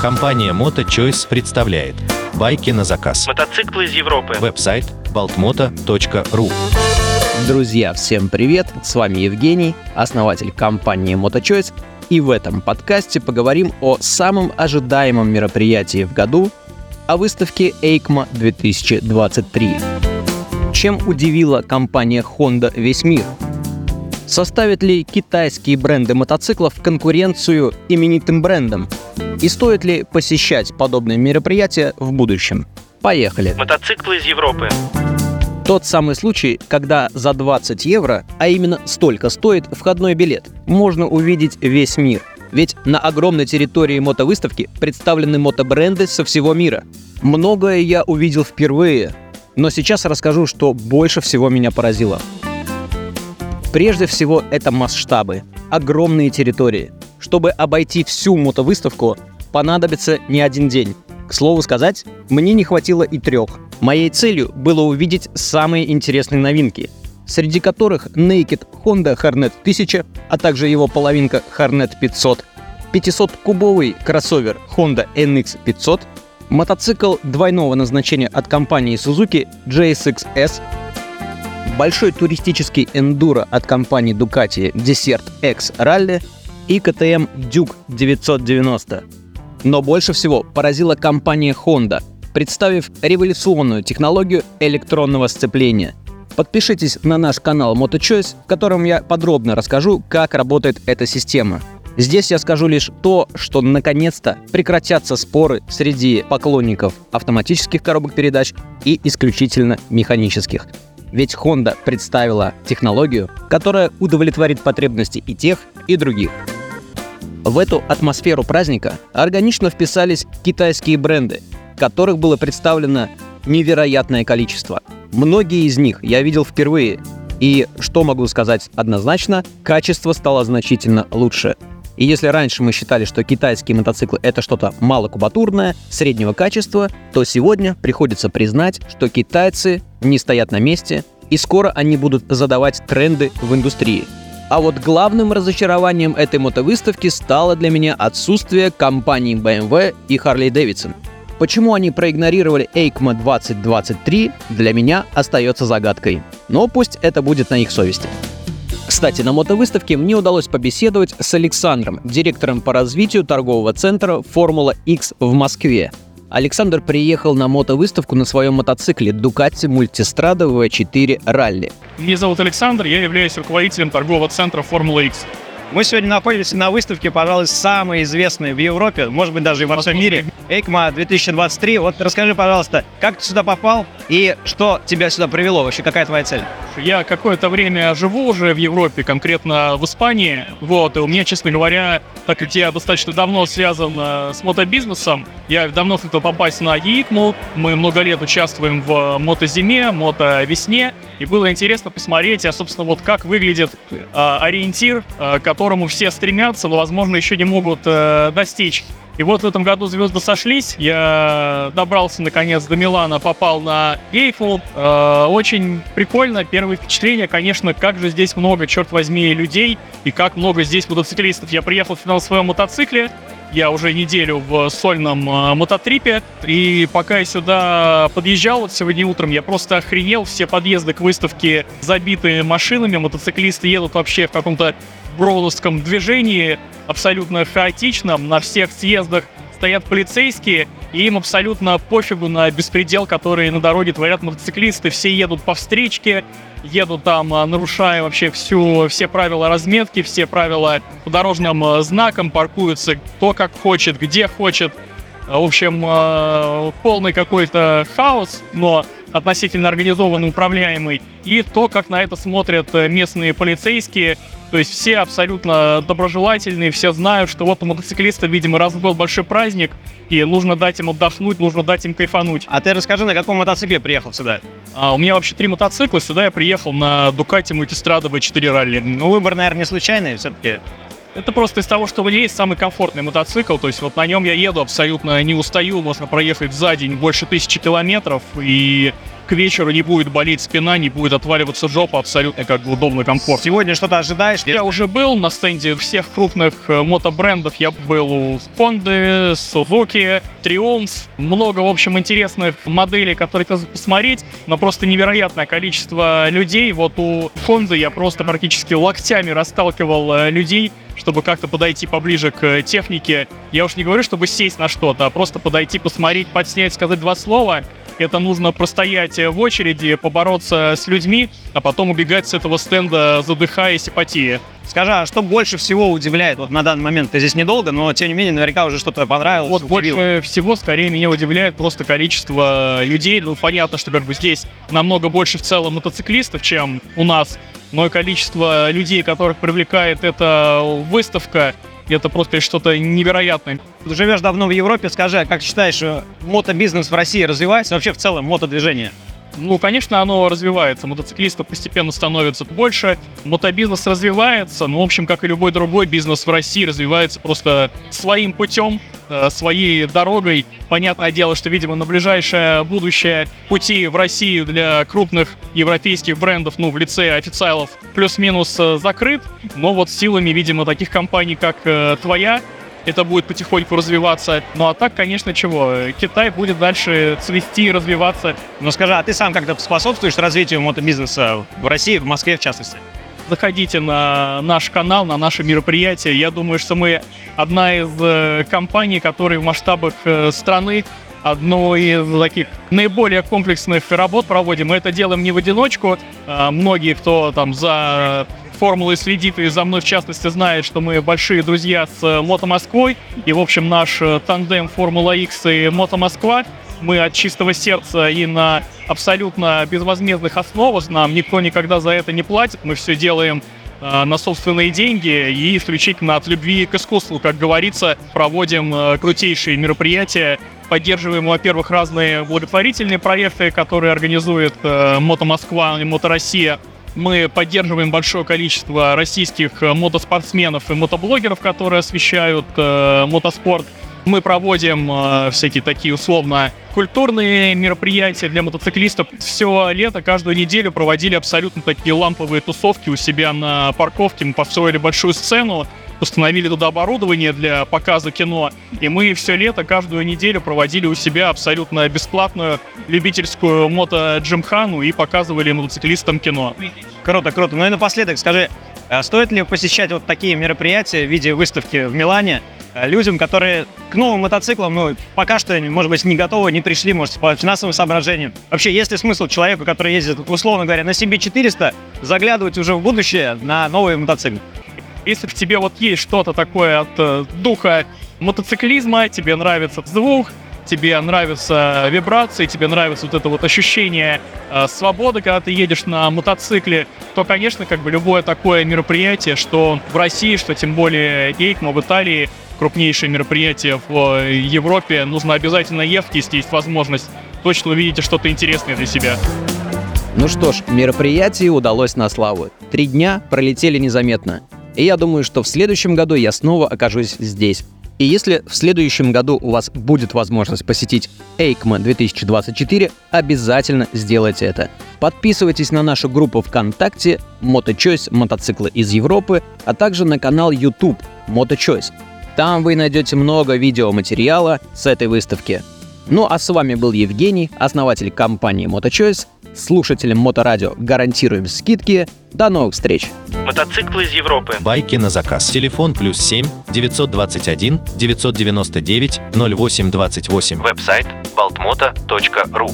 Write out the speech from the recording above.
Компания MotoChoice представляет байки на заказ. Мотоциклы из Европы. Веб-сайт baltmoto.ru Друзья, всем привет! С вами Евгений, основатель компании MotoChoice, и в этом подкасте поговорим о самом ожидаемом мероприятии в году, о выставке EICMA 2023. Чем удивила компания Honda весь мир? Составят ли китайские бренды мотоциклов конкуренцию именитым брендам? И стоит ли посещать подобные мероприятия в будущем? Поехали! Мотоциклы из Европы. Тот самый случай, когда за 20 евро, а именно столько стоит входной билет, можно увидеть весь мир. Ведь на огромной территории мотовыставки представлены мотобренды со всего мира. Многое я увидел впервые, но сейчас расскажу, что больше всего меня поразило. Прежде всего, это масштабы, огромные территории. Чтобы обойти всю мотовыставку, понадобится не один день. К слову сказать, мне не хватило и трех. Моей целью было увидеть самые интересные новинки, среди которых Naked Honda Hornet 1000, а также его половинка Hornet 500, 500-кубовый кроссовер Honda NX 500, мотоцикл двойного назначения от компании Suzuki JSX-S, большой туристический эндуро от компании Ducati Desert X Rally и КТМ Duke 990. Но больше всего поразила компания Honda, представив революционную технологию электронного сцепления. Подпишитесь на наш канал MotoChoice, в котором я подробно расскажу, как работает эта система. Здесь я скажу лишь то, что наконец-то прекратятся споры среди поклонников автоматических коробок передач и исключительно механических. Ведь Honda представила технологию, которая удовлетворит потребности и тех, и других. В эту атмосферу праздника органично вписались китайские бренды, которых было представлено невероятное количество. Многие из них я видел впервые, и, что могу сказать однозначно, качество стало значительно лучше. И если раньше мы считали, что китайские мотоциклы это что-то малокубатурное, среднего качества, то сегодня приходится признать, что китайцы не стоят на месте, и скоро они будут задавать тренды в индустрии. А вот главным разочарованием этой мотовыставки стало для меня отсутствие компаний BMW и Harley Davidson. Почему они проигнорировали EICMA 2023, для меня остается загадкой. Но пусть это будет на их совести. Кстати, на мотовыставке мне удалось побеседовать с Александром, директором по развитию торгового центра «Формула X» в Москве. Александр приехал на мотовыставку на своем мотоцикле Ducati Multistrada V4 Rally. Меня зовут Александр, я являюсь руководителем торгового центра «Формула X». Мы сегодня находимся на выставке, пожалуй, самой известной в Европе, может быть, даже и во всем мире, EICMA 2023. Вот расскажи, пожалуйста, как ты сюда попал и что тебя сюда привело? Вообще, какая твоя цель? Я какое-то время живу уже в Европе, конкретно в Испании. Вот, и у меня, честно говоря, так как я достаточно давно связан э, с мотобизнесом, я давно хотел попасть на EICMA. Мы много лет участвуем в мотозиме, мотовесне, и было интересно посмотреть, а, собственно, вот как выглядит э, ориентир, э, который которому все стремятся, но, возможно, еще не могут э, достичь. И вот в этом году звезды сошлись. Я добрался наконец до Милана, попал на Эйфел. Э, очень прикольно. Первое впечатление, конечно, как же здесь много, черт возьми, людей и как много здесь мотоциклистов. Я приехал на своем мотоцикле. Я уже неделю в сольном э, мототрипе. И пока я сюда подъезжал, вот сегодня утром, я просто охренел. Все подъезды к выставке забиты машинами. Мотоциклисты едут вообще в каком-то броуловском движении, абсолютно хаотичном, на всех съездах стоят полицейские, и им абсолютно пофигу на беспредел, который на дороге творят мотоциклисты. Все едут по встречке, едут там, а, нарушая вообще всю, все правила разметки, все правила по дорожным а, знакам, паркуются кто как хочет, где хочет. В общем, а, полный какой-то хаос, но относительно организованный, управляемый. И то, как на это смотрят э, местные полицейские, то есть все абсолютно доброжелательные, все знают, что вот у мотоциклиста, видимо, раз в год большой праздник, и нужно дать им отдохнуть, нужно дать им кайфануть. А ты расскажи, на каком мотоцикле приехал сюда? А, у меня вообще три мотоцикла, сюда я приехал на Ducati Multistrada V4 Rally. Ну, выбор, наверное, не случайный все-таки. Это просто из того, что у меня есть самый комфортный мотоцикл, то есть вот на нем я еду абсолютно не устаю, можно проехать за день больше тысячи километров, и к вечеру не будет болеть спина, не будет отваливаться жопа, абсолютно как бы удобно, комфортно. Сегодня что-то ожидаешь? Я уже был на стенде всех крупных э, мотобрендов. Я был у Honda, Suzuki, Triumph. Много, в общем, интересных моделей, которые хотел посмотреть, но просто невероятное количество людей. Вот у Honda я просто практически локтями расталкивал э, людей, чтобы как-то подойти поближе к э, технике. Я уж не говорю, чтобы сесть на что-то, а просто подойти, посмотреть, подснять, сказать два слова. Это нужно простоять э, в очереди, побороться с людьми, а потом убегать с этого стенда, задыхаясь и потея. Скажи, а что больше всего удивляет? Вот на данный момент ты здесь недолго, но тем не менее наверняка уже что-то понравилось. Вот удивило. больше всего, скорее, меня удивляет просто количество людей. Ну, понятно, что как бы здесь намного больше в целом мотоциклистов, чем у нас. Но и количество людей, которых привлекает эта выставка, это просто что-то невероятное. Живешь давно в Европе, скажи, а как считаешь, э, мотобизнес в России развивается? Вообще в целом мотодвижение? Ну, конечно, оно развивается. Мотоциклистов постепенно становится больше. Мотобизнес развивается. Ну, в общем, как и любой другой бизнес в России, развивается просто своим путем, э, своей дорогой. Понятное дело, что, видимо, на ближайшее будущее пути в Россию для крупных европейских брендов, ну, в лице официалов, плюс-минус э, закрыт. Но вот силами, видимо, таких компаний, как твоя, это будет потихоньку развиваться. Ну а так, конечно, чего? Китай будет дальше цвести, развиваться. Ну скажи, а ты сам как-то способствуешь развитию мотобизнеса в России, в Москве в частности? Заходите на наш канал, на наши мероприятия. Я думаю, что мы одна из э, компаний, которые в масштабах э, страны одну из таких наиболее комплексных работ проводим. Мы это делаем не в одиночку. А, Многие, кто там за формулой следит и за мной в частности знает, что мы большие друзья с э, Мото Москвой. И, в общем, наш э, тандем Формула X и Мото Москва мы от чистого сердца и на абсолютно безвозмездных основах. Нам никто никогда за это не платит. Мы все делаем э, на собственные деньги и исключительно от любви к искусству, как говорится, проводим крутейшие мероприятия, поддерживаем, во-первых, разные благотворительные проекты, которые организует э, Мото Москва и Мото Россия. Мы поддерживаем большое количество российских э, мотоспортсменов и мотоблогеров, которые освещают э, мотоспорт. Мы проводим э, всякие такие условно культурные мероприятия для мотоциклистов. Все лето, каждую неделю проводили абсолютно такие ламповые тусовки у себя на парковке. Мы построили большую сцену, установили туда оборудование для показа кино. И мы все лето, каждую неделю проводили у себя абсолютно бесплатную любительскую мото-джимхану и показывали мотоциклистам кино. Круто, круто. Ну и напоследок скажи, а стоит ли посещать вот такие мероприятия в виде выставки в Милане э, людям, которые к новым мотоциклам, ну, пока что, может быть, не готовы, не пришли, может, по финансовым соображениям. Вообще, есть ли смысл человеку, который ездит, условно говоря, на CB400, заглядывать уже в будущее на новые мотоциклы? Если в тебе вот есть что-то такое от э, духа мотоциклизма, тебе нравится звук, тебе нравятся вибрации, тебе нравится вот это вот ощущение э, свободы, когда ты едешь на мотоцикле, то, конечно, как бы любое такое мероприятие, что в России, что тем более EICMA в Италии, крупнейшее мероприятие в э, Европе, нужно обязательно ехать, если есть возможность. Точно увидите что-то интересное для себя. Ну что ж, мероприятие удалось на славу. Три дня пролетели незаметно. И я думаю, что в следующем году я снова окажусь здесь. И если в следующем году у вас будет возможность посетить EICMA 2024, обязательно сделайте это. Подписывайтесь на нашу группу ВКонтакте MotoChoice мотоциклы из Европы, а также на канал YouTube MotoChoice. Там вы найдете много видеоматериала с этой выставки. Ну а с вами был Евгений, основатель компании MotoChoice. Слушателям Моторадио гарантируем скидки. До новых встреч! Мотоциклы из Европы. Байки на заказ. Телефон плюс 7 921 999 0828. Веб-сайт baltmoto.ru